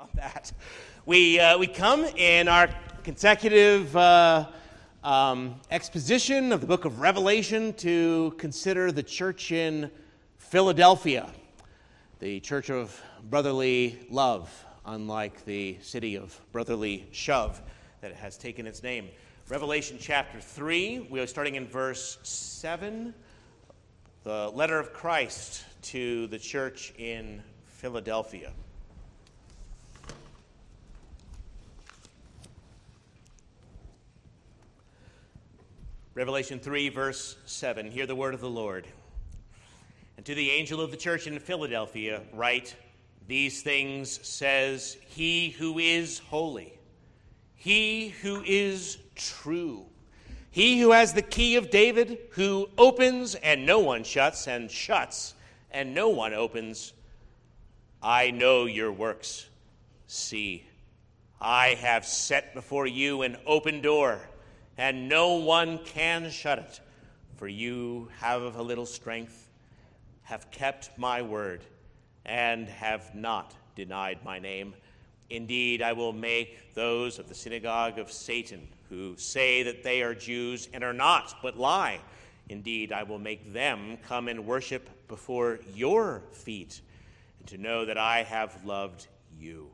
on that. We, uh, we come in our consecutive uh, um, exposition of the book of Revelation to consider the church in Philadelphia, the church of brotherly love, unlike the city of brotherly shove that has taken its name. Revelation chapter 3, we are starting in verse 7, the letter of Christ to the church in Philadelphia. Revelation 3, verse 7. Hear the word of the Lord. And to the angel of the church in Philadelphia, write These things says He who is holy, He who is true, He who has the key of David, who opens and no one shuts, and shuts and no one opens. I know your works. See, I have set before you an open door and no one can shut it. For you have a little strength, have kept my word, and have not denied my name. Indeed, I will make those of the synagogue of Satan who say that they are Jews and are not, but lie. Indeed, I will make them come and worship before your feet, and to know that I have loved you.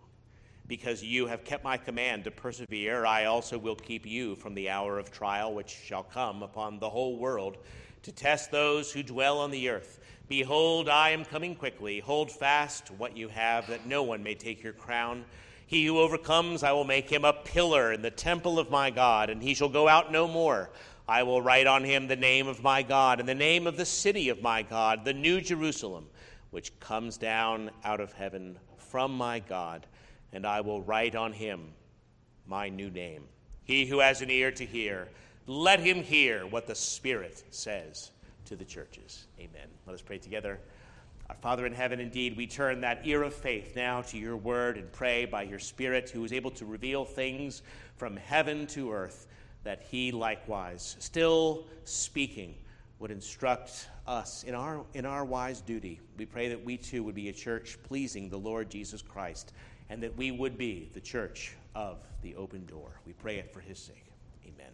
Because you have kept my command to persevere, I also will keep you from the hour of trial which shall come upon the whole world to test those who dwell on the earth. Behold, I am coming quickly. Hold fast what you have, that no one may take your crown. He who overcomes, I will make him a pillar in the temple of my God, and he shall go out no more. I will write on him the name of my God, and the name of the city of my God, the new Jerusalem, which comes down out of heaven from my God and I will write on him my new name. He who has an ear to hear, let him hear what the Spirit says to the churches. Amen. Let us pray together. Our Father in heaven, indeed, we turn that ear of faith now to your word and pray by your Spirit, who is able to reveal things from heaven to earth, that he likewise, still speaking, would instruct us in our, in our wise duty. We pray that we too would be a church pleasing the Lord Jesus Christ and that we would be the church of the open door. We pray it for his sake. Amen.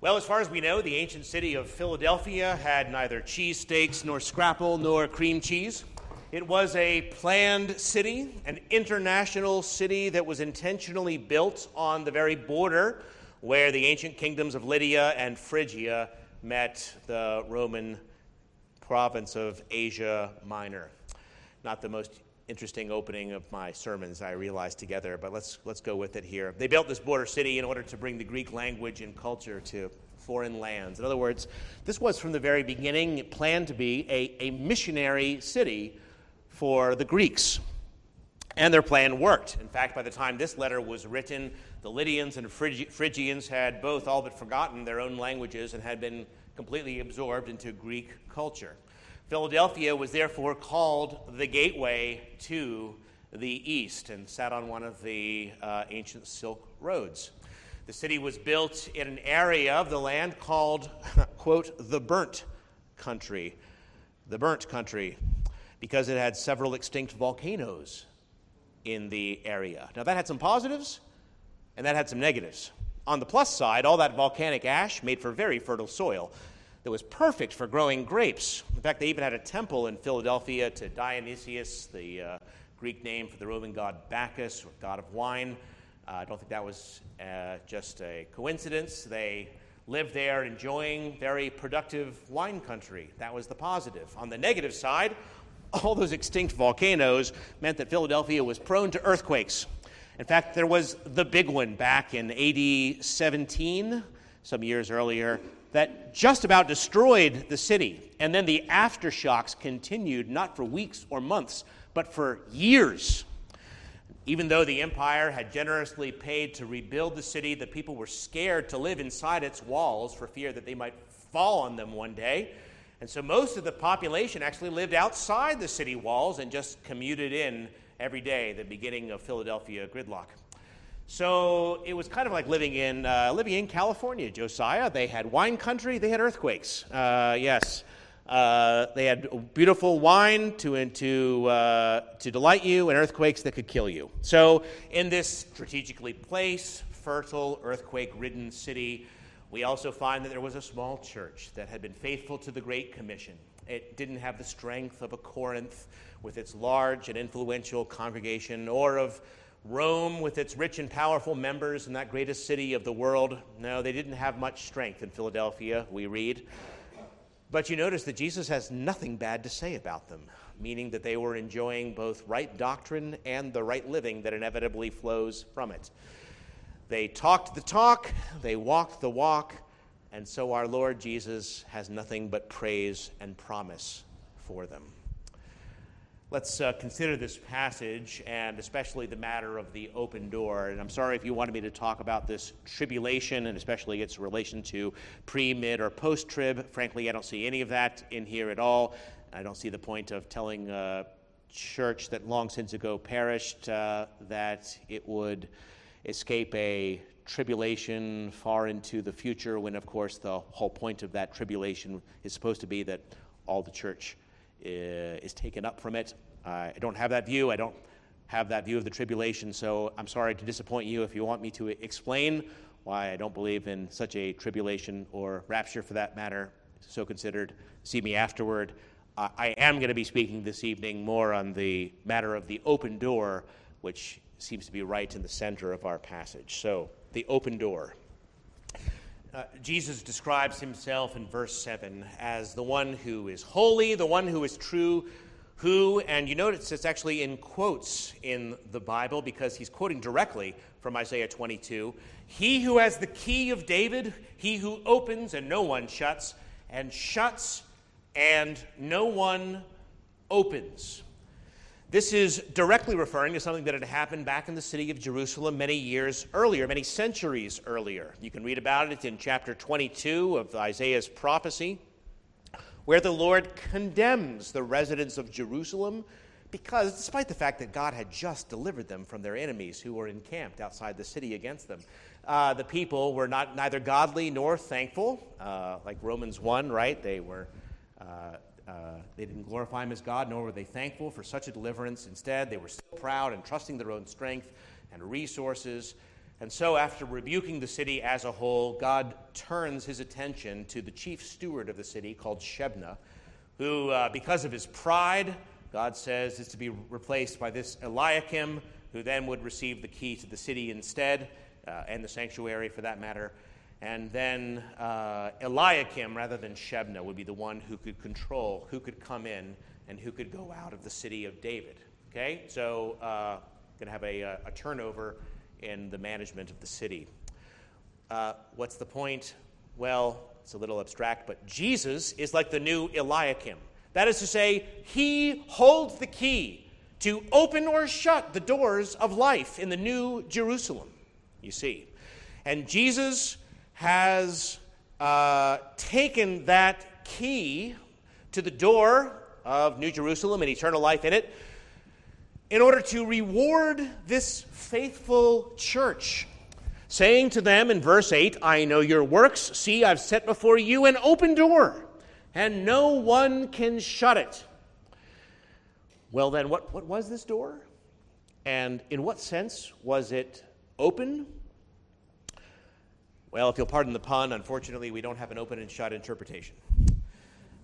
Well, as far as we know, the ancient city of Philadelphia had neither cheesesteaks nor scrapple nor cream cheese. It was a planned city, an international city that was intentionally built on the very border where the ancient kingdoms of Lydia and Phrygia met the Roman province of Asia Minor. Not the most interesting opening of my sermons, I realized together, but let's, let's go with it here. They built this border city in order to bring the Greek language and culture to foreign lands. In other words, this was from the very beginning planned to be a, a missionary city for the Greeks. And their plan worked. In fact, by the time this letter was written, the Lydians and Phrygians had both all but forgotten their own languages and had been completely absorbed into Greek culture. Philadelphia was therefore called the gateway to the east and sat on one of the uh, ancient Silk roads. The city was built in an area of the land called, quote, the burnt country. The burnt country, because it had several extinct volcanoes in the area. Now, that had some positives and that had some negatives. On the plus side, all that volcanic ash made for very fertile soil that was perfect for growing grapes. In fact, they even had a temple in Philadelphia to Dionysius, the uh, Greek name for the Roman god Bacchus, or god of wine. Uh, I don't think that was uh, just a coincidence. They lived there enjoying very productive wine country. That was the positive. On the negative side, all those extinct volcanoes meant that Philadelphia was prone to earthquakes. In fact, there was the big one back in AD 17, some years earlier, that just about destroyed the city. And then the aftershocks continued not for weeks or months, but for years. Even though the empire had generously paid to rebuild the city, the people were scared to live inside its walls for fear that they might fall on them one day. And so most of the population actually lived outside the city walls and just commuted in every day, the beginning of Philadelphia gridlock. So it was kind of like living in, uh, living in California, Josiah. They had wine country, they had earthquakes. Uh, yes. Uh, they had beautiful wine to, to, uh, to delight you and earthquakes that could kill you. So, in this strategically placed, fertile, earthquake ridden city, we also find that there was a small church that had been faithful to the Great Commission. It didn't have the strength of a Corinth with its large and influential congregation, or of Rome with its rich and powerful members in that greatest city of the world. No, they didn't have much strength in Philadelphia, we read. But you notice that Jesus has nothing bad to say about them, meaning that they were enjoying both right doctrine and the right living that inevitably flows from it. They talked the talk, they walked the walk, and so our Lord Jesus has nothing but praise and promise for them. Let's uh, consider this passage and especially the matter of the open door. And I'm sorry if you wanted me to talk about this tribulation and especially its relation to pre, mid, or post trib. Frankly, I don't see any of that in here at all. I don't see the point of telling a church that long since ago perished uh, that it would escape a tribulation far into the future when, of course, the whole point of that tribulation is supposed to be that all the church is taken up from it. I don't have that view. I don't have that view of the tribulation, so I'm sorry to disappoint you if you want me to explain why I don't believe in such a tribulation or rapture for that matter. So considered, see me afterward. Uh, I am going to be speaking this evening more on the matter of the open door, which seems to be right in the center of our passage. So, the open door. Uh, Jesus describes himself in verse 7 as the one who is holy, the one who is true, who, and you notice it's actually in quotes in the Bible because he's quoting directly from Isaiah 22. He who has the key of David, he who opens and no one shuts, and shuts and no one opens. This is directly referring to something that had happened back in the city of Jerusalem many years earlier, many centuries earlier. You can read about it in chapter 22 of Isaiah's prophecy, where the Lord condemns the residents of Jerusalem because, despite the fact that God had just delivered them from their enemies who were encamped outside the city against them, uh, the people were not neither godly nor thankful, uh, like Romans 1, right? They were. Uh, uh, they didn't glorify him as God, nor were they thankful for such a deliverance. Instead, they were still proud and trusting their own strength and resources. And so, after rebuking the city as a whole, God turns his attention to the chief steward of the city called Shebna, who, uh, because of his pride, God says is to be replaced by this Eliakim, who then would receive the key to the city instead, uh, and the sanctuary for that matter. And then uh, Eliakim, rather than Shebna, would be the one who could control who could come in and who could go out of the city of David. Okay? So, uh, going to have a, uh, a, turnover in the management of the city. Uh, what's the point? Well, it's a little abstract, but Jesus is like the new Eliakim. That is to say, he holds the key to open or shut the doors of life in the new Jerusalem, you see. And Jesus has uh, taken that key to the door of New Jerusalem and eternal life in it in order to reward this faithful church, saying to them in verse 8, I know your works. See, I've set before you an open door, and no one can shut it. Well, then, what, what was this door? And in what sense was it open? Well, if you'll pardon the pun, unfortunately, we don't have an open and shut interpretation.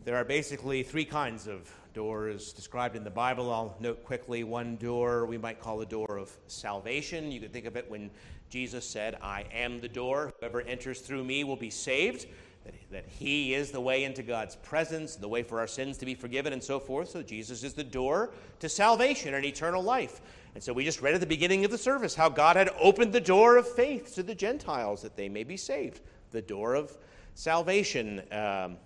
There are basically three kinds of doors described in the Bible. I'll note quickly one door we might call the door of salvation. You can think of it when Jesus said, I am the door. Whoever enters through me will be saved. That, that he is the way into God's presence, the way for our sins to be forgiven, and so forth. So Jesus is the door to salvation and eternal life. And so we just read at the beginning of the service how God had opened the door of faith to the Gentiles that they may be saved, the door of salvation. Um,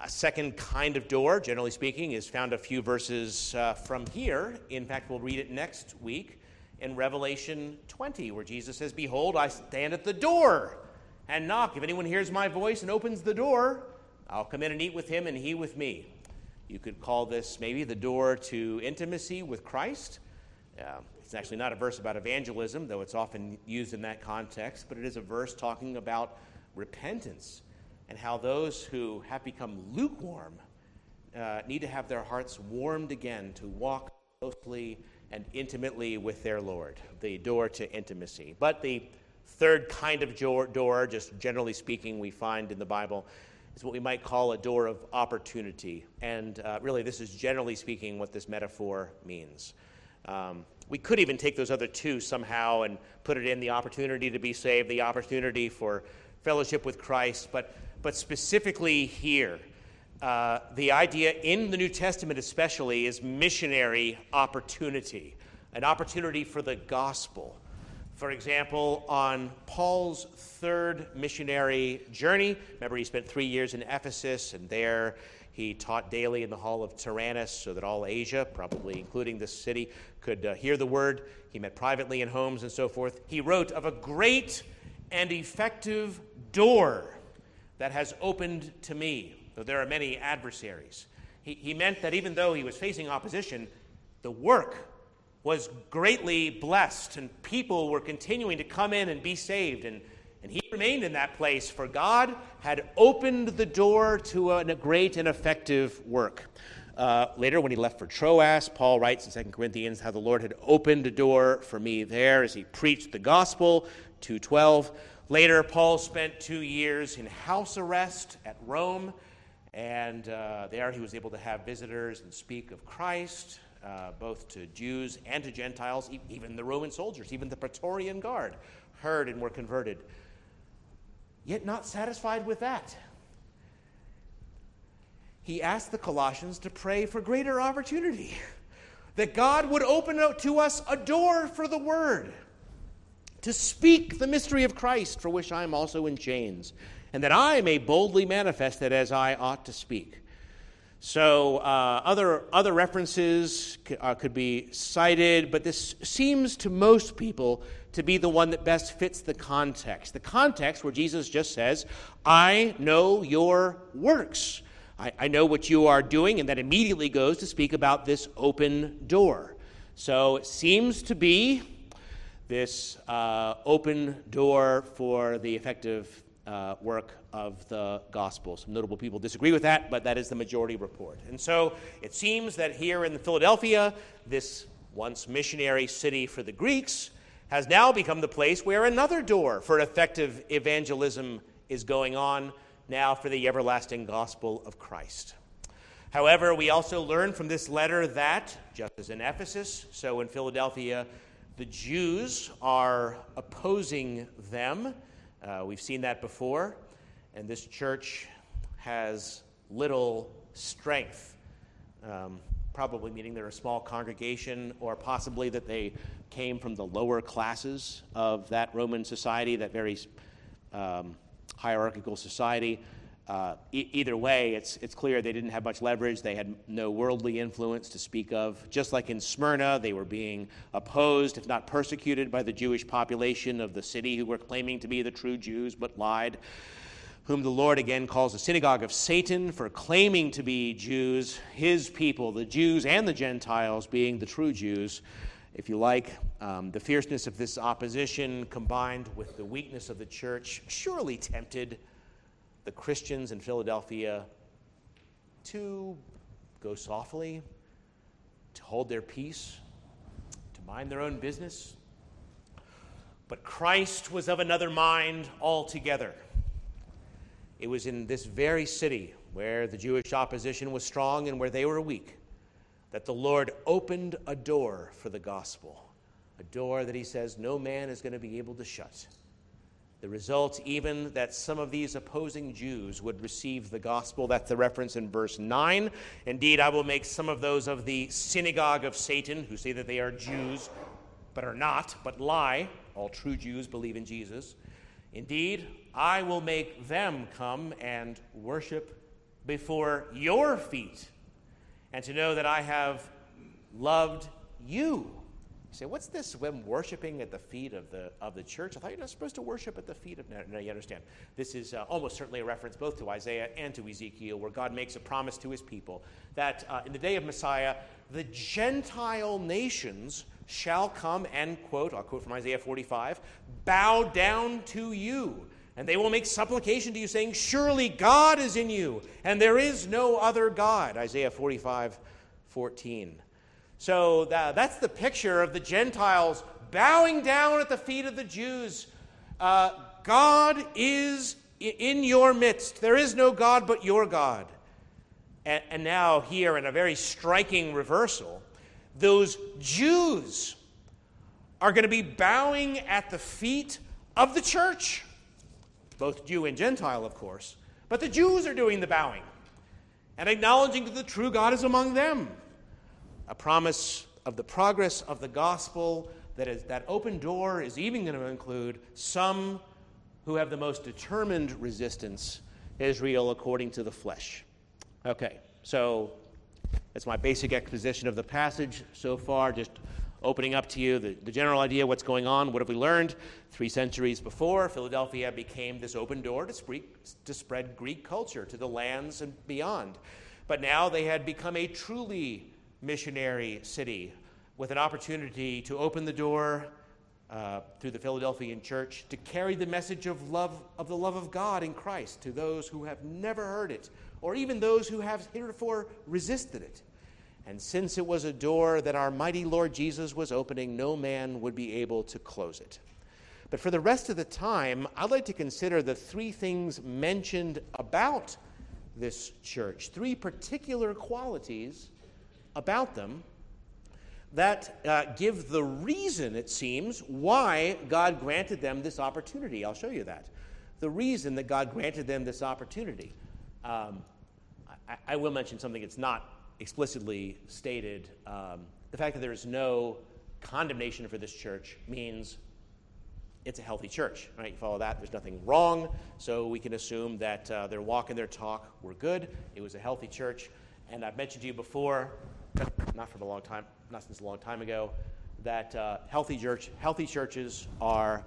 a second kind of door, generally speaking, is found a few verses uh, from here. In fact, we'll read it next week in Revelation 20, where Jesus says, Behold, I stand at the door and knock. If anyone hears my voice and opens the door, I'll come in and eat with him and he with me. You could call this maybe the door to intimacy with Christ. Uh, it's actually not a verse about evangelism, though it's often used in that context, but it is a verse talking about repentance and how those who have become lukewarm uh, need to have their hearts warmed again to walk closely and intimately with their Lord, the door to intimacy. But the third kind of door, just generally speaking, we find in the Bible is what we might call a door of opportunity. And uh, really, this is generally speaking what this metaphor means. Um, we could even take those other two somehow and put it in the opportunity to be saved, the opportunity for fellowship with Christ, but, but specifically here, uh, the idea in the New Testament, especially, is missionary opportunity, an opportunity for the gospel. For example, on Paul's third missionary journey, remember he spent three years in Ephesus, and there he taught daily in the hall of Tyrannus so that all Asia, probably including this city, could uh, hear the word. He met privately in homes and so forth. He wrote of a great and effective door that has opened to me though there are many adversaries. He, he meant that even though he was facing opposition, the work was greatly blessed, and people were continuing to come in and be saved. And, and he remained in that place, for God had opened the door to a, great and effective work. Uh, later, when he left for Troas, Paul writes in 2 Corinthians how the Lord had opened a door for me there as he preached the gospel. 212. Later, Paul spent two years in house arrest at Rome. And uh, there he was able to have visitors and speak of Christ, uh, both to Jews and to Gentiles, even the Roman soldiers, even the Praetorian Guard heard and were converted. Yet not satisfied with that. He asked the Colossians to pray for greater opportunity, that God would open to us a door for the word, to speak the mystery of Christ, for which I am also in chains and that I may boldly manifest it as I ought to speak. So, uh, other, other references uh, could be cited, but this seems to most people to be the one that best fits the context. The context where Jesus just says, I know your works. I, I know what you are doing, and that immediately goes to speak about this open door. So, it seems to be this uh, open door for the effective uh, work of the gospel. Some notable people disagree with that, but that is the majority report. And so it seems that here in Philadelphia, this once missionary city for the Greeks, has now become the place where another door for effective evangelism is going on now for the everlasting gospel of Christ. However, we also learn from this letter that, just as in Ephesus, so in Philadelphia, the Jews are opposing them uh, we've seen that before, and this church has little strength. Um, probably meaning they're a small congregation, or possibly that they came from the lower classes of that Roman society, that very um, hierarchical society. Uh, e- either way, it's, it's clear they didn't have much leverage. They had no worldly influence to speak of. Just like in Smyrna, they were being opposed, if not persecuted, by the Jewish population of the city who were claiming to be the true Jews but lied. Whom the Lord again calls the synagogue of Satan for claiming to be Jews, his people, the Jews and the Gentiles being the true Jews. If you like, um, the fierceness of this opposition combined with the weakness of the church surely tempted the Christians in Philadelphia to go softly, to hold their peace, to mind their own business. But Christ was of another mind altogether. It was in this very city where the Jewish opposition was strong and where they were weak that the Lord opened a door for the gospel, a door that he says no man is going to be able to shut. The result, even that some of these opposing Jews would receive the gospel. That's the reference in verse 9. Indeed, I will make some of those of the synagogue of Satan, who say that they are Jews, but are not, but lie. All true Jews believe in Jesus. Indeed, I will make them come and worship before your feet, and to know that I have loved you you say, what's this when worshiping at the feet of the, of the church? I thought you're not supposed to worship at the feet of. No, no you understand. This is uh, almost certainly a reference both to Isaiah and to Ezekiel, where God makes a promise to his people that uh, in the day of Messiah, the Gentile nations shall come and, quote, I'll quote from Isaiah 45, bow down to you And they will make supplication to you, saying, Surely God is in you, and there is no other God. Isaiah 45, 14. So that's the picture of the Gentiles bowing down at the feet of the Jews. Uh, God is in your midst. There is no God but your God. And, and now, here in a very striking reversal, those Jews are going to be bowing at the feet of the church, both Jew and Gentile, of course. But the Jews are doing the bowing and acknowledging that the true God is among them. A promise of the progress of the gospel that is that open door is even going to include some who have the most determined resistance Israel according to the flesh. Okay, so that's my basic exposition of the passage so far, just opening up to you the, the general idea what's going on. What have we learned? Three centuries before, Philadelphia became this open door to, spread, to spread Greek culture to the lands and beyond. But now they had become a truly missionary city with an opportunity to open the door uh, through the Philadelphian church to carry the message of love of the love of God in Christ to those who have never heard it or even those who have heretofore resisted it. And since it was a door that our mighty Lord Jesus was opening, no man would be able to close it. But for the rest of the time, I'd like to consider the three things mentioned about this church, three particular qualities about them that uh, give the reason, it seems, why God granted them this opportunity. I'll show you that. The reason that God granted them this opportunity. Um, I, I, will mention something that's not explicitly stated. Um, the fact that there is no condemnation for this church means it's a healthy church, right? You follow that? There's nothing wrong, so we can assume that uh, their walk and their talk were good. It was a healthy church. And I've mentioned to you before, not from a long time, not since a long time ago, that uh, healthy church, healthy churches are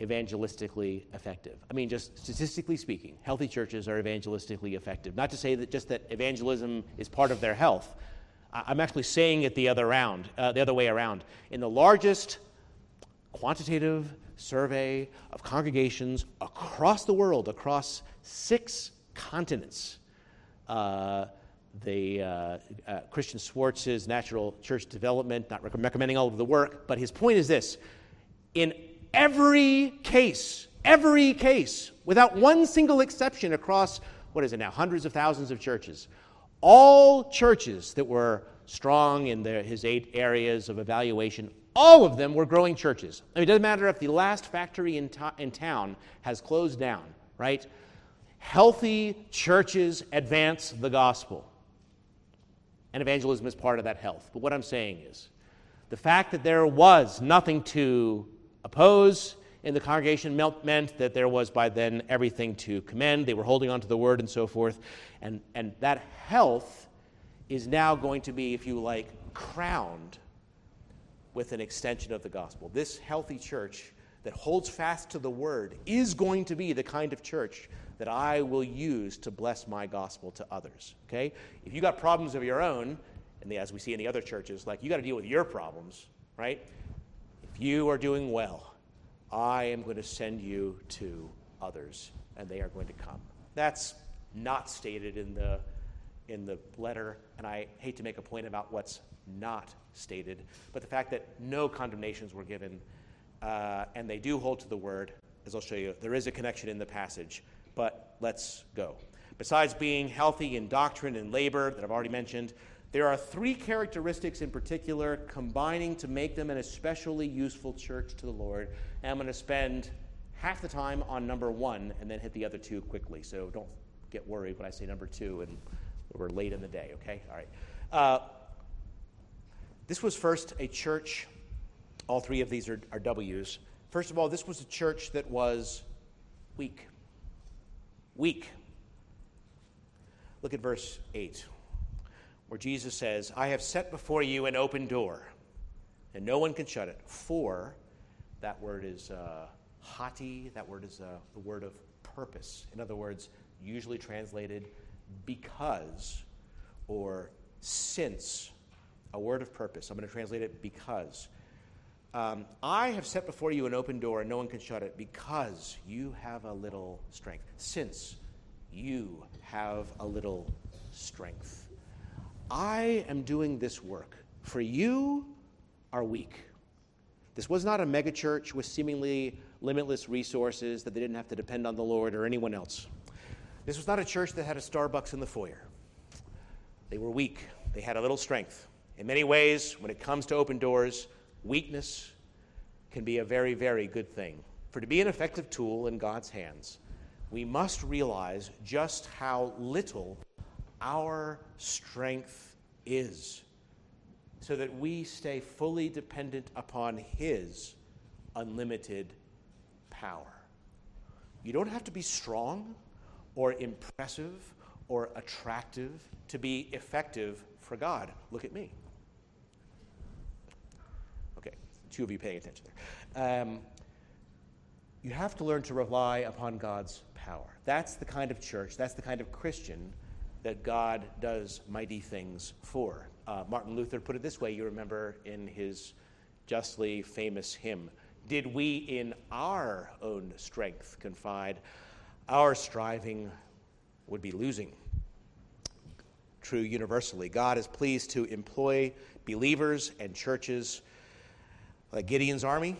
evangelistically effective. I mean, just statistically speaking, healthy churches are evangelistically effective. Not to say that just that evangelism is part of their health. I'm actually saying it the other round, uh, the other way around. In the largest quantitative survey of congregations across the world, across six continents, uh, the uh, uh, Christian Schwarz's Natural Church Development, not recommending all of the work, but his point is this in every case, every case, without one single exception across, what is it now, hundreds of thousands of churches, all churches that were strong in their, his eight areas of evaluation, all of them were growing churches. I mean, it doesn't matter if the last factory in, to- in town has closed down, right? Healthy churches advance the gospel and evangelism is part of that health. But what I'm saying is the fact that there was nothing to oppose in the congregation meant that there was by then everything to commend. They were holding on to the word and so forth. And, and that health is now going to be, if you like, crowned with an extension of the gospel. This healthy church that holds fast to the word is going to be the kind of church that I will use to bless my gospel to others. Okay? If you got problems of your own, and as we see in the other churches, like you got to deal with your problems, right? You are doing well, I am going to send you to others, and they are going to come. That's not stated in the in the letter, and I hate to make a point about what's not stated, but the fact that no condemnations were given, uh, and they do hold to the word, as I'll show you, there is a connection in the passage but let's go. Besides being healthy in doctrine and labor, that I've already mentioned, there are three characteristics in particular combining to make them an especially useful church to the Lord. And I'm going to spend half the time on number one and then hit the other two quickly. So don't get worried when I say number two and we're late in the day, okay? All right. Uh, this was first a church, all three of these are, are W's. First of all, this was a church that was weak weak. Look at verse 8, where Jesus says, I have set before you an open door, and no one can shut it. For, that word is uh, hoti, that word is uh, the word of purpose. In other words, usually translated because or since, a word of purpose. I'm going to translate it because. um, I have set before you an open door, and no one can shut it, because you have a little strength. Since you have a little strength. I am doing this work, for you are weak. This was not a megachurch with seemingly limitless resources that they didn't have to depend on the Lord or anyone else. This was not a church that had a Starbucks in the foyer. They were weak, they had a little strength. In many ways, when it comes to open doors, weakness can be a very, very good thing. For to be an effective tool in God's hands, we must realize just how little our strength is so that we stay fully dependent upon His unlimited power. You don't have to be strong or impressive or attractive to be effective for God. Look at me. Okay, two of you paying attention there. Um, you have to learn to rely upon God's power. That's the kind of church, that's the kind of Christian that God does mighty things for. Uh, Martin Luther put it this way you remember in his justly famous hymn Did we in our own strength confide, our striving would be losing. True universally. God is pleased to employ believers and churches like Gideon's army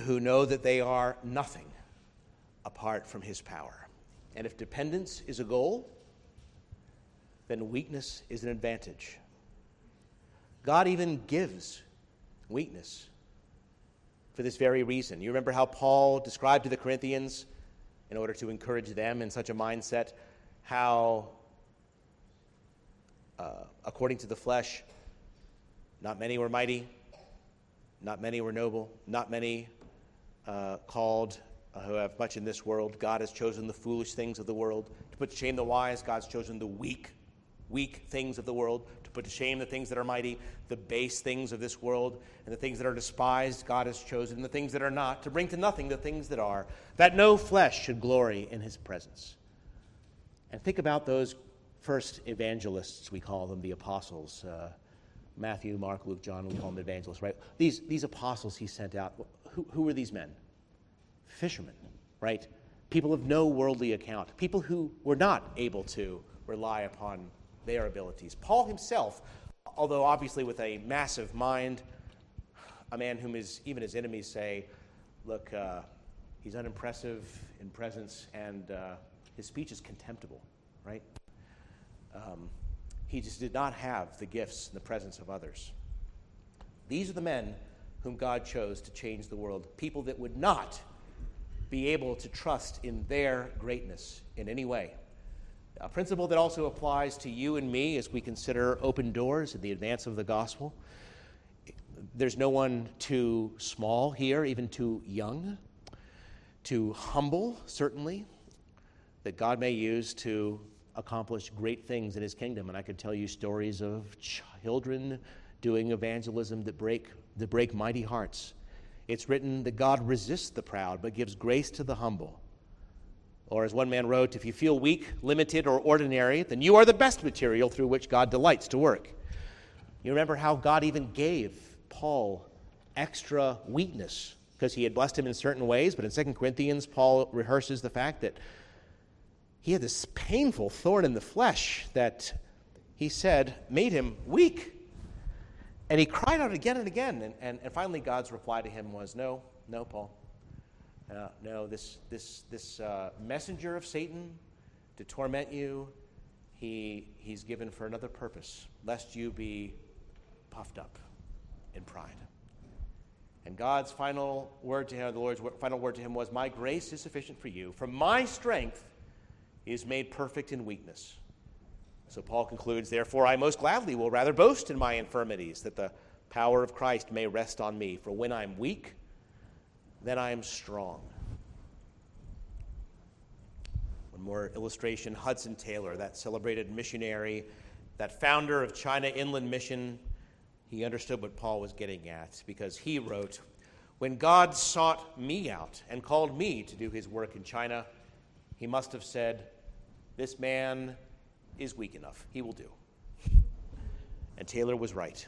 who know that they are nothing apart from his power. And if dependence is a goal, then weakness is an advantage. God even gives weakness for this very reason. You remember how Paul described to the Corinthians, in order to encourage them in such a mindset, how, uh, according to the flesh, not many were mighty, not many were noble, not many uh, called uh, who have much in this world. God has chosen the foolish things of the world to put to shame the wise. God's chosen the weak, weak things of the world to put to shame the things that are mighty, the base things of this world, and the things that are despised. God has chosen the things that are not to bring to nothing the things that are, that no flesh should glory in His presence. And think about those first evangelists, we call them the apostles. Uh, Matthew, Mark, Luke, John, we call them evangelists, right? These, these apostles he sent out, who, who were these men? Fishermen, right? People of no worldly account, people who were not able to rely upon their abilities. Paul himself, although obviously with a massive mind, a man whom his, even his enemies say, look, uh, he's unimpressive in presence and uh, his speech is contemptible, right? Um, he just did not have the gifts and the presence of others. These are the men whom God chose to change the world, people that would not be able to trust in their greatness in any way. A principle that also applies to you and me as we consider open doors in the advance of the gospel. There's no one too small here, even too young, too humble, certainly, that God may use to accomplish great things in his kingdom. And I could tell you stories of children doing evangelism that break, that break mighty hearts. It's written that God resists the proud but gives grace to the humble. Or, as one man wrote, if you feel weak, limited, or ordinary, then you are the best material through which God delights to work. You remember how God even gave Paul extra weakness because he had blessed him in certain ways, but in 2 Corinthians, Paul rehearses the fact that he had this painful thorn in the flesh that he said made him weak. And he cried out again and again. And, and, and finally, God's reply to him was, No, no, Paul. Uh, no, this, this, this uh, messenger of Satan to torment you, he, he's given for another purpose, lest you be puffed up in pride. And God's final word to him, the Lord's final word to him was, My grace is sufficient for you. For my strength is made perfect in weakness. So Paul concludes, Therefore, I most gladly will rather boast in my infirmities, that the power of Christ may rest on me. For when I'm weak, then I am strong. One more illustration Hudson Taylor, that celebrated missionary, that founder of China Inland Mission, he understood what Paul was getting at because he wrote, When God sought me out and called me to do his work in China, he must have said, this man is weak enough. He will do. And Taylor was right.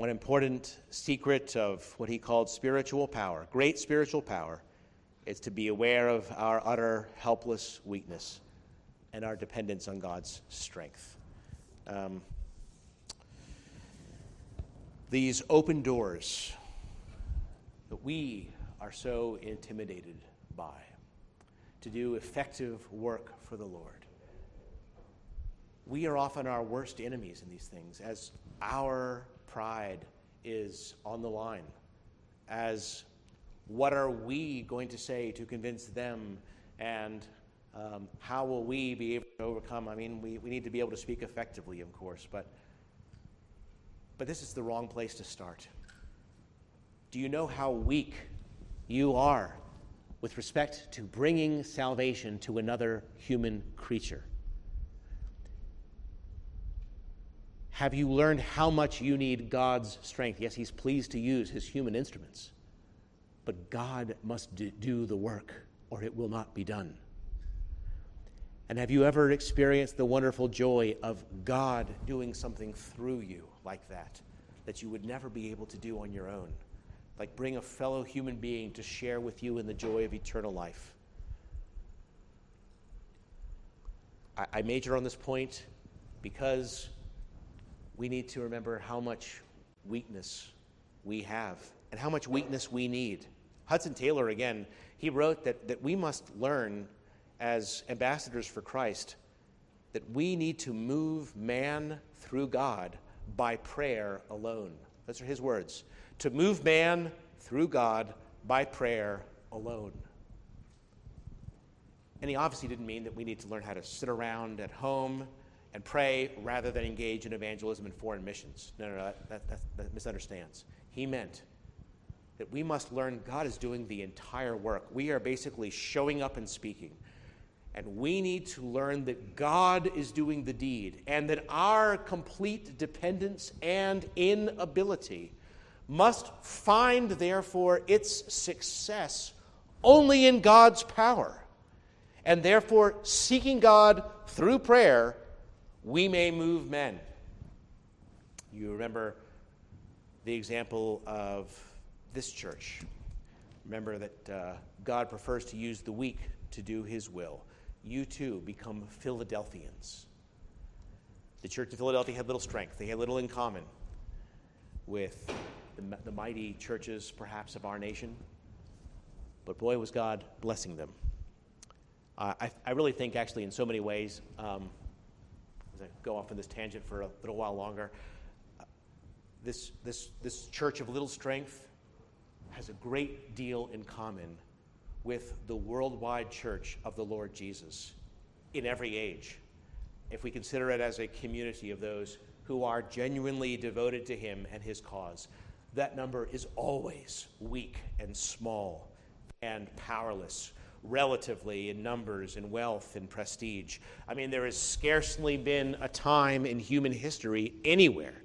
One important secret of what he called spiritual power, great spiritual power, is to be aware of our utter helpless weakness and our dependence on God's strength. Um, these open doors that we are so intimidated by to do effective work for the Lord. We are often our worst enemies in these things as our pride is on the line, as what are we going to say to convince them and um, how will we be able to overcome? I mean, we, we need to be able to speak effectively, of course, but, but this is the wrong place to start. Do you know how weak you are with respect to bringing salvation to another human creature? Have you learned how much you need God's strength? Yes, He's pleased to use His human instruments, but God must do the work or it will not be done. And have you ever experienced the wonderful joy of God doing something through you like that, that you would never be able to do on your own? Like bring a fellow human being to share with you in the joy of eternal life. I, I major on this point because we need to remember how much weakness we have and how much weakness we need. Hudson Taylor, again, he wrote that, that we must learn as ambassadors for Christ that we need to move man through God by prayer alone. Those are his words. To move man through God by prayer alone. And he obviously didn't mean that we need to learn how to sit around at home and pray rather than engage in evangelism and foreign missions. No, no, no, that, that, that, that misunderstands. He meant that we must learn God is doing the entire work. We are basically showing up and speaking. And we need to learn that God is doing the deed and that our complete dependence and inability must find, therefore, its success only in God's power. And therefore, seeking God through prayer, we may move men. You remember the example of this church. Remember that uh, God prefers to use the weak to do his will you too become Philadelphians. The church of Philadelphia had little strength, they had little in common with the, the mighty churches, perhaps, of our nation. But boy, was God blessing them. Uh, I, I, really think, actually, in so many ways, um, I go off on this tangent for a little while longer, this, this, this church of little strength has a great deal in common with the worldwide church of the Lord Jesus in every age, if we consider it as a community of those who are genuinely devoted to Him and His cause, that number is always weak and small and powerless relatively in numbers and wealth and prestige. I mean, there has scarcely been a time in human history anywhere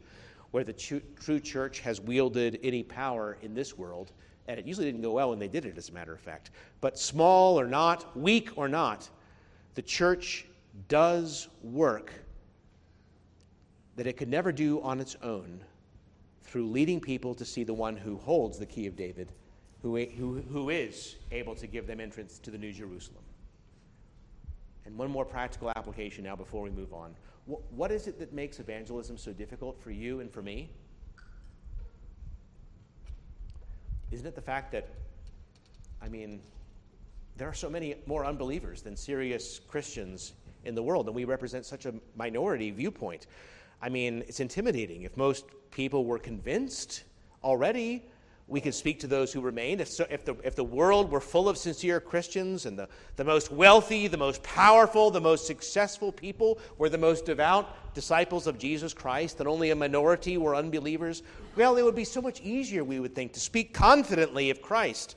where the true church has wielded any power in this world and it usually didn't go well when they did it, as a matter of fact. But small or not, weak or not, the church does work that it could never do on its own through leading people to see the one who holds the key of David, who, who, who is able to give them entrance to the New Jerusalem. And one more practical application now before we move on. what, what is it that makes evangelism so difficult for you and for me? Isn't it the fact that, I mean, there are so many more unbelievers than serious Christians in the world, and we represent such a minority viewpoint. I mean, it's intimidating. If most people were convinced already we could speak to those who remained. If, so, if, the, if the world were full of sincere Christians and the, the most wealthy, the most powerful, the most successful people were the most devout disciples of Jesus Christ, and only a minority were unbelievers, well, it would be so much easier, we would think, to speak confidently of Christ,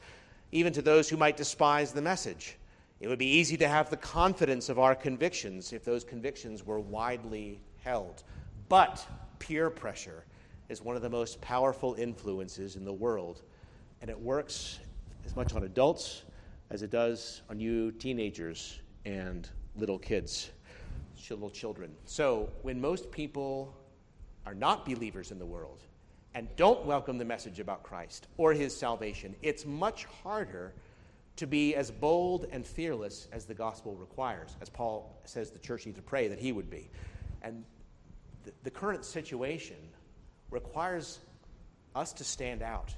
even to those who might despise the message. It would be easy to have the confidence of our convictions if those convictions were widely held. But peer pressure is one of the most powerful influences in the world, and it works as much on adults as it does on you teenagers and little kids, little children. So, when most people are not believers in the world, and don't welcome the message about Christ or his salvation, it's much harder to be as bold and fearless as the gospel requires, as Paul says the church needs to pray that he would be. And the, the current situation requires us to stand out,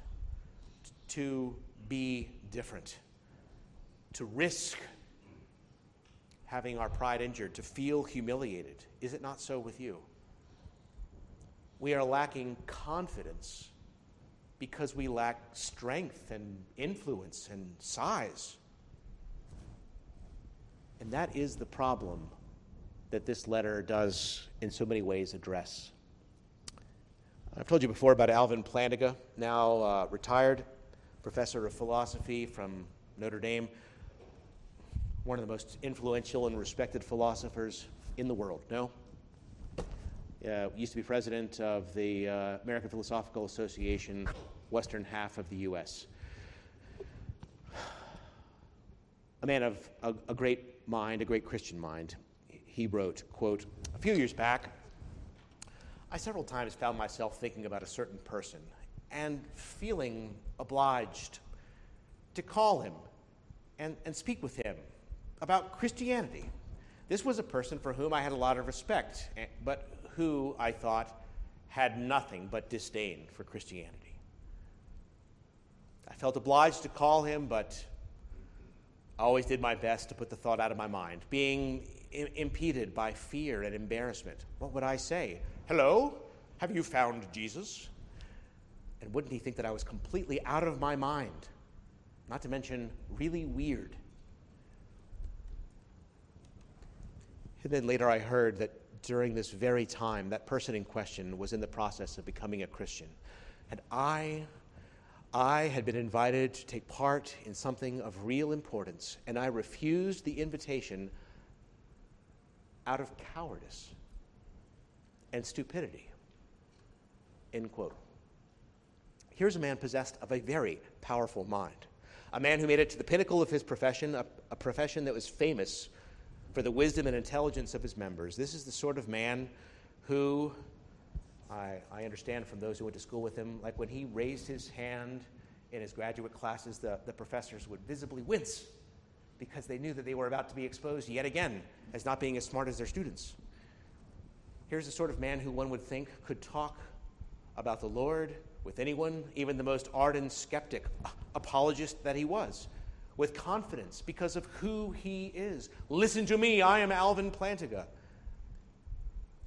to be different, to risk having our pride injured, to feel humiliated. Is it not so with you? We are lacking confidence because we lack strength and influence and size. And that is the problem that this letter does, in so many ways, address. I've told you before about Alvin Plantinga, now uh, retired professor of philosophy from Notre Dame, one of the most influential and respected philosophers in the world. No? Uh, used to be president of the uh, American Philosophical Association, western half of the U.S. A man of a, a great mind, a great Christian mind. He wrote, quote, a few years back, I several times found myself thinking about a certain person and feeling obliged to call him and, and speak with him about Christianity. This was a person for whom I had a lot of respect, eh, but who I thought had nothing but disdain for Christianity. I felt obliged to call him, but I always did my best to put the thought out of my mind, being impeded by fear and embarrassment. What would I say? Hello? Have you found Jesus? And wouldn't he think that I was completely out of my mind? Not to mention, really weird. And then later I heard that during this very time, that person in question was in the process of becoming a Christian. And I, I had been invited to take part in something of real importance, and I refused the invitation out of cowardice and stupidity. End quote. Here's a man possessed of a very powerful mind, a man who made it to the pinnacle of his profession, a, a profession that was famous for the wisdom and intelligence of his members. This is the sort of man who, I, I understand from those who went to school with him, like when he raised his hand in his graduate classes, the, the professors would visibly wince because they knew that they were about to be exposed yet again as not being as smart as their students. Here's the sort of man who one would think could talk about the Lord with anyone, even the most ardent skeptic, apologist that he was with confidence because of who he is. Listen to me, I am Alvin Plantinga.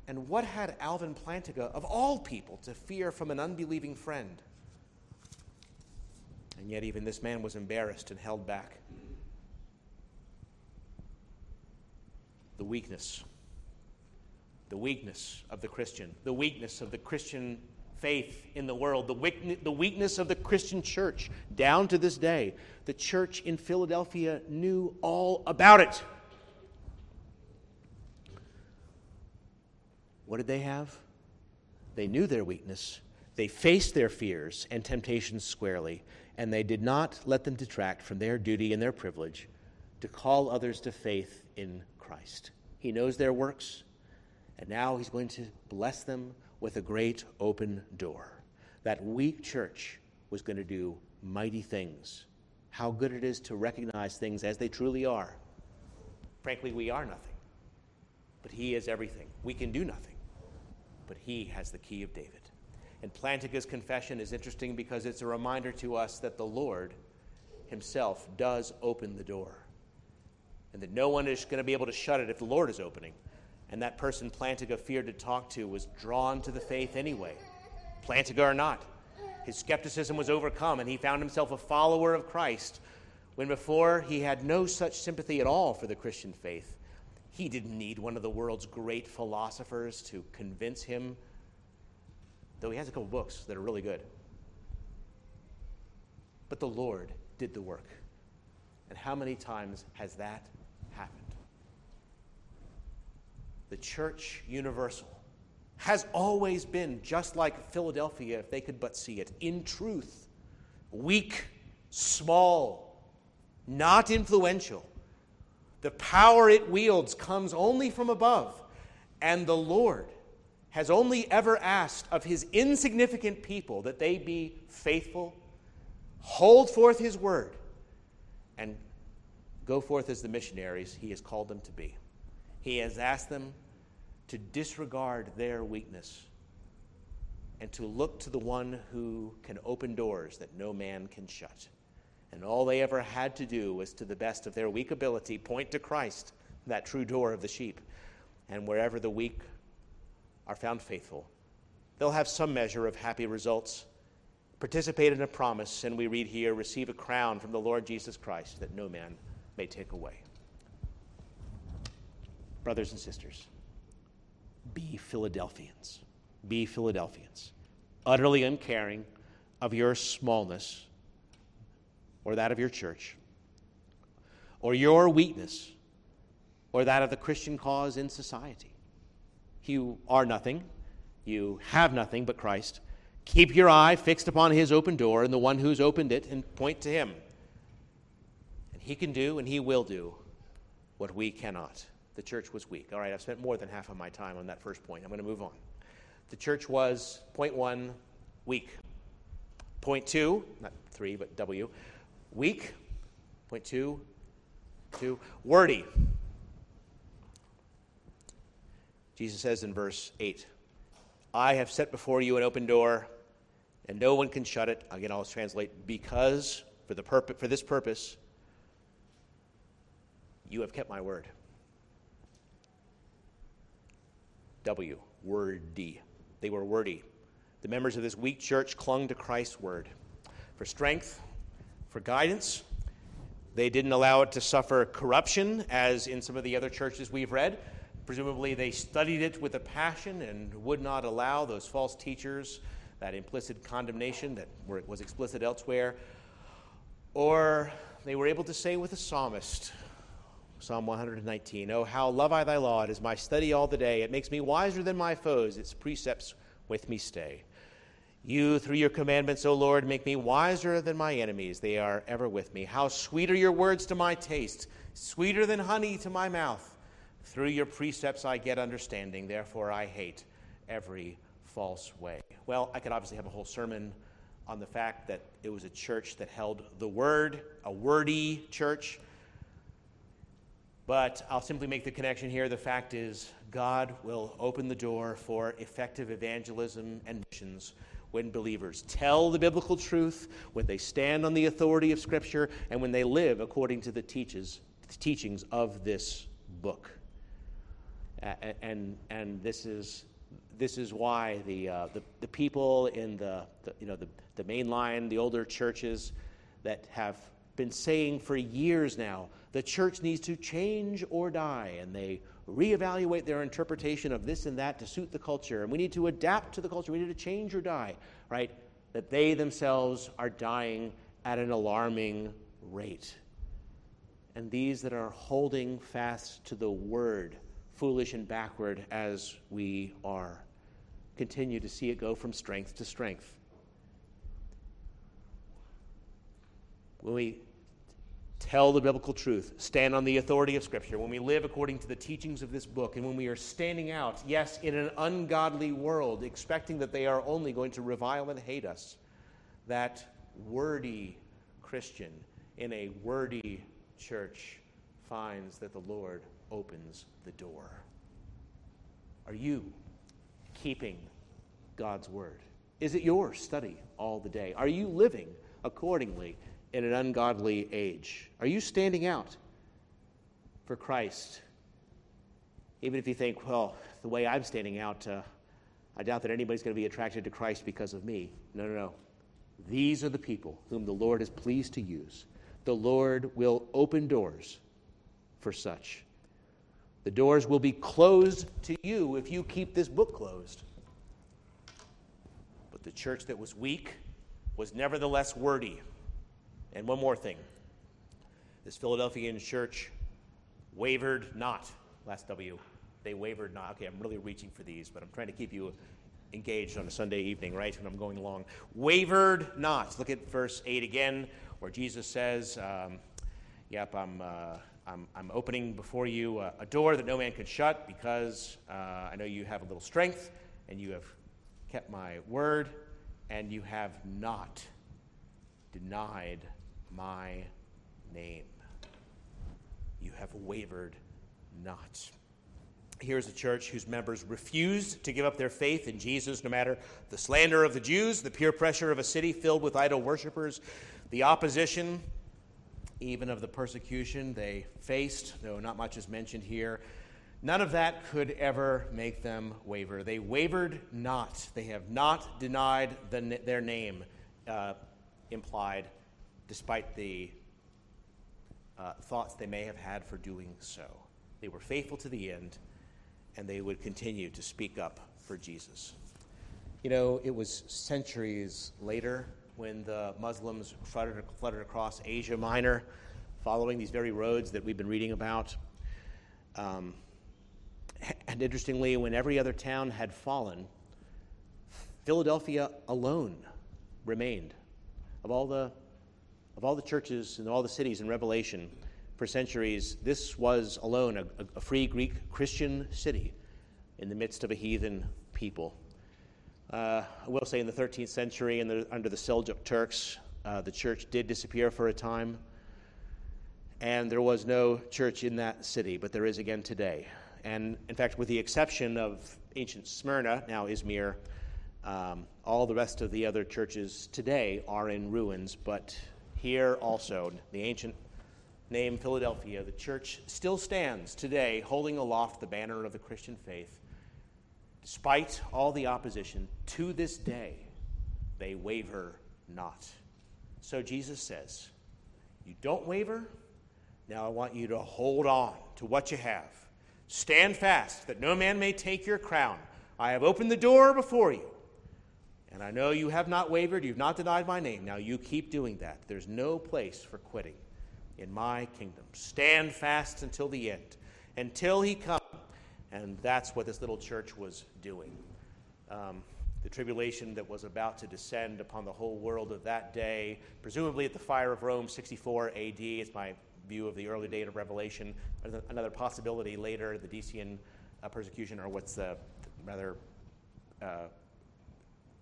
And what had Alvin Plantinga, of all people, to fear from an unbelieving friend? And yet, even this man was embarrassed and held back. The weakness. The weakness of the Christian. The weakness of the Christian faith in the world, the, weakness of the Christian church down to this day. The church in Philadelphia knew all about it. What did they have? They knew their weakness. They faced their fears and temptations squarely, and they did not let them detract from their duty and their privilege to call others to faith in Christ. He knows their works, and now He's going to bless them with a great open door. That weak church was going to do mighty things. How good it is to recognize things as they truly are. Frankly, we are nothing, but He is everything. We can do nothing, but He has the key of David. And Plantinga's confession is interesting because it's a reminder to us that the Lord Himself does open the door, and that no one is going to be able to shut it if the Lord is opening. And that person Plantinga feared to talk to was drawn to the faith anyway. Plantinga or not. His skepticism was overcome, and he found himself a follower of Christ when before he had no such sympathy at all for the Christian faith. He didn't need one of the world's great philosophers to convince him, though he has a couple books that are really good. But the Lord did the work. And how many times has that happened? the church universal has always been just like Philadelphia, if they could but see it, in truth, weak, small, not influential. The power it wields comes only from above, and the Lord has only ever asked of his insignificant people that they be faithful, hold forth his word, and go forth as the missionaries he has called them to be. He has asked them to disregard their weakness and to look to the one who can open doors that no man can shut. And all they ever had to do was, to the best of their weak ability, point to Christ, that true door of the sheep. And wherever the weak are found faithful, they'll have some measure of happy results, participate in a promise, and we read here, receive a crown from the Lord Jesus Christ that no man may take away. Brothers and sisters, be Philadelphians. Be Philadelphians. Utterly uncaring of your smallness or that of your church or your weakness or that of the Christian cause in society. You are nothing. You have nothing but Christ. Keep your eye fixed upon his open door and the one who's opened it and point to him. And he can do and he will do what we cannot. The church was weak. All right, I've spent more than half of my time on that first point. I'm going to move on. The church was, point one, weak. Point two, not three, but W, weak. Point two, two, wordy. Jesus says in verse 8, I have set before you an open door, and no one can shut it. Again, I'll translate, because for, the purpose, for this purpose, you have kept my word. W, wordy. They were wordy. The members of this weak church clung to Christ's word for strength, for guidance. They didn't allow it to suffer corruption, as in some of the other churches we've read. Presumably, they studied it with a passion and would not allow those false teachers that implicit condemnation that was explicit elsewhere. Or they were able to say with the psalmist, Psalm 119, Oh, how love I thy law! It is my study all the day. It makes me wiser than my foes. Its precepts with me stay. You, through your commandments, O Lord, make me wiser than my enemies. They are ever with me. How sweet are your words to my taste, sweeter than honey to my mouth. Through your precepts I get understanding, therefore I hate every false way. Well, I could obviously have a whole sermon on the fact that it was a church that held the word, a wordy church. But I'll simply make the connection here. The fact is, God will open the door for effective evangelism and missions when believers tell the biblical truth, when they stand on the authority of Scripture, and when they live according to the teaches, teachings of this book and, and this, is, this is why the, uh, the, the, people in the, the, you know, the, the main line, the older churches that have been saying for years now, the church needs to change or die, and they reevaluate their interpretation of this and that to suit the culture, and we need to adapt to the culture, we need to change or die, right? That they themselves are dying at an alarming rate. And these that are holding fast to the word foolish and backward as we are. Continue to see it go from strength to strength. When we tell the biblical truth, stand on the authority of Scripture, when we live according to the teachings of this book, and when we are standing out, yes, in an ungodly world, expecting that they are only going to revile and hate us, that wordy Christian in a wordy church finds that the Lord opens the door. Are you keeping God's word? Is it your study all the day? Are you living accordingly in an ungodly age? Are you standing out for Christ? Even if you think, well, the way I'm standing out, uh, I doubt that anybody's going to be attracted to Christ because of me. No, no, no. These are the people whom the Lord is pleased to use. The Lord will open doors for such. The doors will be closed to you if you keep this book closed. But the church that was weak was nevertheless wordy. And one more thing this Philadelphian church wavered not. Last W. They wavered not. Okay, I'm really reaching for these, but I'm trying to keep you engaged on a Sunday evening, right? When I'm going along. Wavered not. Look at verse 8 again, where Jesus says, um, Yep, I'm. Uh, I'm, I'm opening before you a, a, door that no man can shut because uh, I know you have a little strength and you have kept my word, and you have not denied my name. You have wavered not. Here's a church whose members refused to give up their faith in Jesus, no matter the slander of the Jews, the peer pressure of a city filled with idol worshippers, the opposition, even of the persecution they faced, though not much is mentioned here. None of that could ever make them waver. They wavered not. They have not denied the, their name uh, implied, despite the uh, thoughts they may have had for doing so. They were faithful to the end, and they would continue to speak up for Jesus. You know, it was centuries later when the Muslims flooded, across Asia Minor, following these very roads that we've been reading about. Um, and interestingly, when every other town had fallen, Philadelphia alone remained. Of all the, of all the churches and all the cities in Revelation for centuries, this was alone a, a free Greek Christian city in the midst of a heathen people. Uh, I will say in the 13th century, the, under the Seljuk Turks, uh, the church did disappear for a time, and there was no church in that city, but there is again today. And in fact, with the exception of ancient Smyrna, now Izmir, um, all the rest of the other churches today are in ruins, but here also, the ancient name Philadelphia, the church still stands today holding aloft the banner of the Christian faith. Despite all the opposition, to this day, they waver not. So Jesus says, You don't waver? Now I want you to hold on to what you have. Stand fast, that no man may take your crown. I have opened the door before you. And I know you have not wavered, you've not denied my name. Now you keep doing that. There's no place for quitting in my kingdom. Stand fast until the end, until he comes. And that's what this little church was doing. Um, the tribulation that was about to descend upon the whole world of that day, presumably at the fire of Rome, 64 AD. It's my view of the early date of Revelation. Another possibility later, the Decian uh, persecution, or what's the rather uh,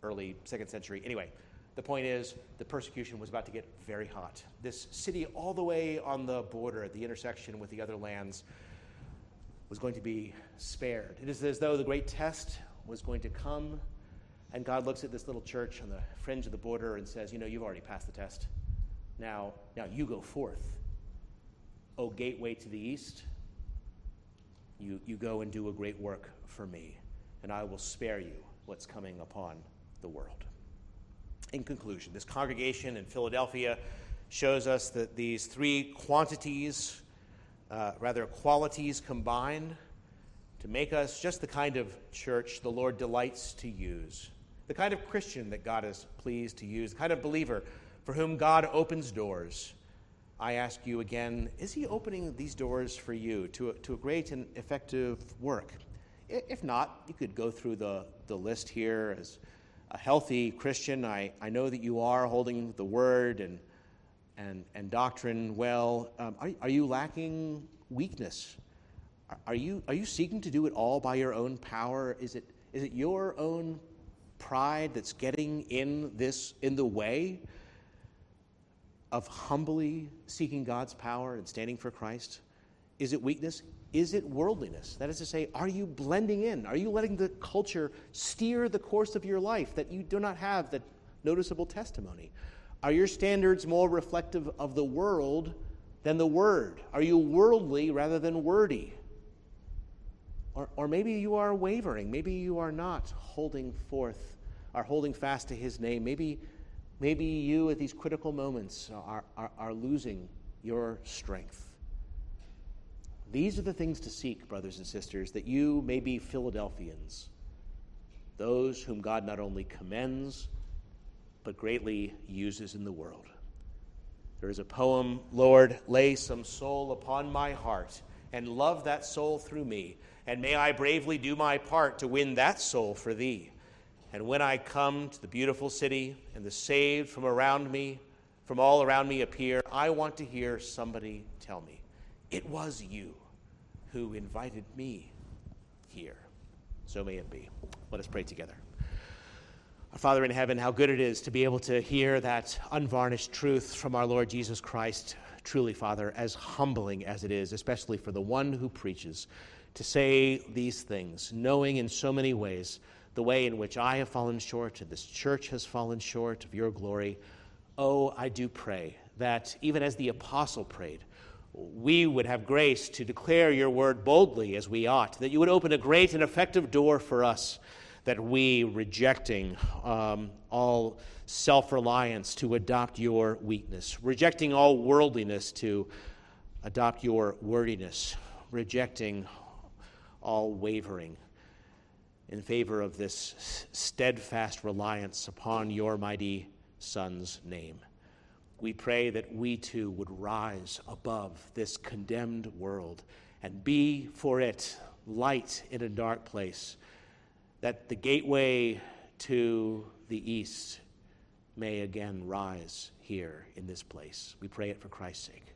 early second century. Anyway, the point is the persecution was about to get very hot. This city, all the way on the border, at the intersection with the other lands, was going to be spared. It is as though the great test was going to come, and God looks at this little church on the fringe of the border and says, You know, you've already passed the test. Now, now you go forth. O gateway to the east, you, you go and do a great work for me, and I will spare you what's coming upon the world. In conclusion, this congregation in Philadelphia shows us that these three quantities, uh, rather qualities combine to make us just the kind of church the Lord delights to use, the kind of Christian that God is pleased to use, the kind of believer for whom God opens doors. I ask you again is He opening these doors for you to a, to a great and effective work? If not, you could go through the, the list here as a healthy Christian, I, I know that you are holding the word and, and, and doctrine well. Um, are, are you lacking weakness? Are, are, you, are you seeking to do it all by your own power? Is it, is it your own pride that's getting in this in the way of humbly seeking God's power and standing for Christ? Is it weakness? Is it worldliness? That is to say, are you blending in? Are you letting the culture steer the course of your life that you do not have that noticeable testimony? Are your standards more reflective of the world than the word? Are you worldly rather than wordy? Or, or maybe you are wavering. Maybe you are not holding forth, are holding fast to his name. Maybe, maybe you at these critical moments are, are, are losing your strength. These are the things to seek, brothers and sisters, that you may be Philadelphians, those whom God not only commends, but greatly uses in the world. There is a poem, Lord, lay some soul upon my heart and love that soul through me, and may I bravely do my part to win that soul for thee. And when I come to the beautiful city and the saved from around me, from all around me appear, I want to hear somebody tell me, it was you who invited me here. So may it be. Let us pray together. Our Father in heaven, how good it is to be able to hear that unvarnished truth from our Lord Jesus Christ. Truly, Father, as humbling as it is, especially for the one who preaches, to say these things, knowing in so many ways the way in which I have fallen short and this church has fallen short of your glory. Oh, I do pray that even as the apostle prayed, we would have grace to declare your word boldly as we ought, that you would open a great and effective door for us that we, rejecting um, all self reliance, to adopt your weakness, rejecting all worldliness, to adopt your wordiness, rejecting all wavering in favor of this steadfast reliance upon your mighty Son's name. We pray that we too would rise above this condemned world and be for it light in a dark place that the gateway to the east may again rise here in this place. We pray it for Christ's sake.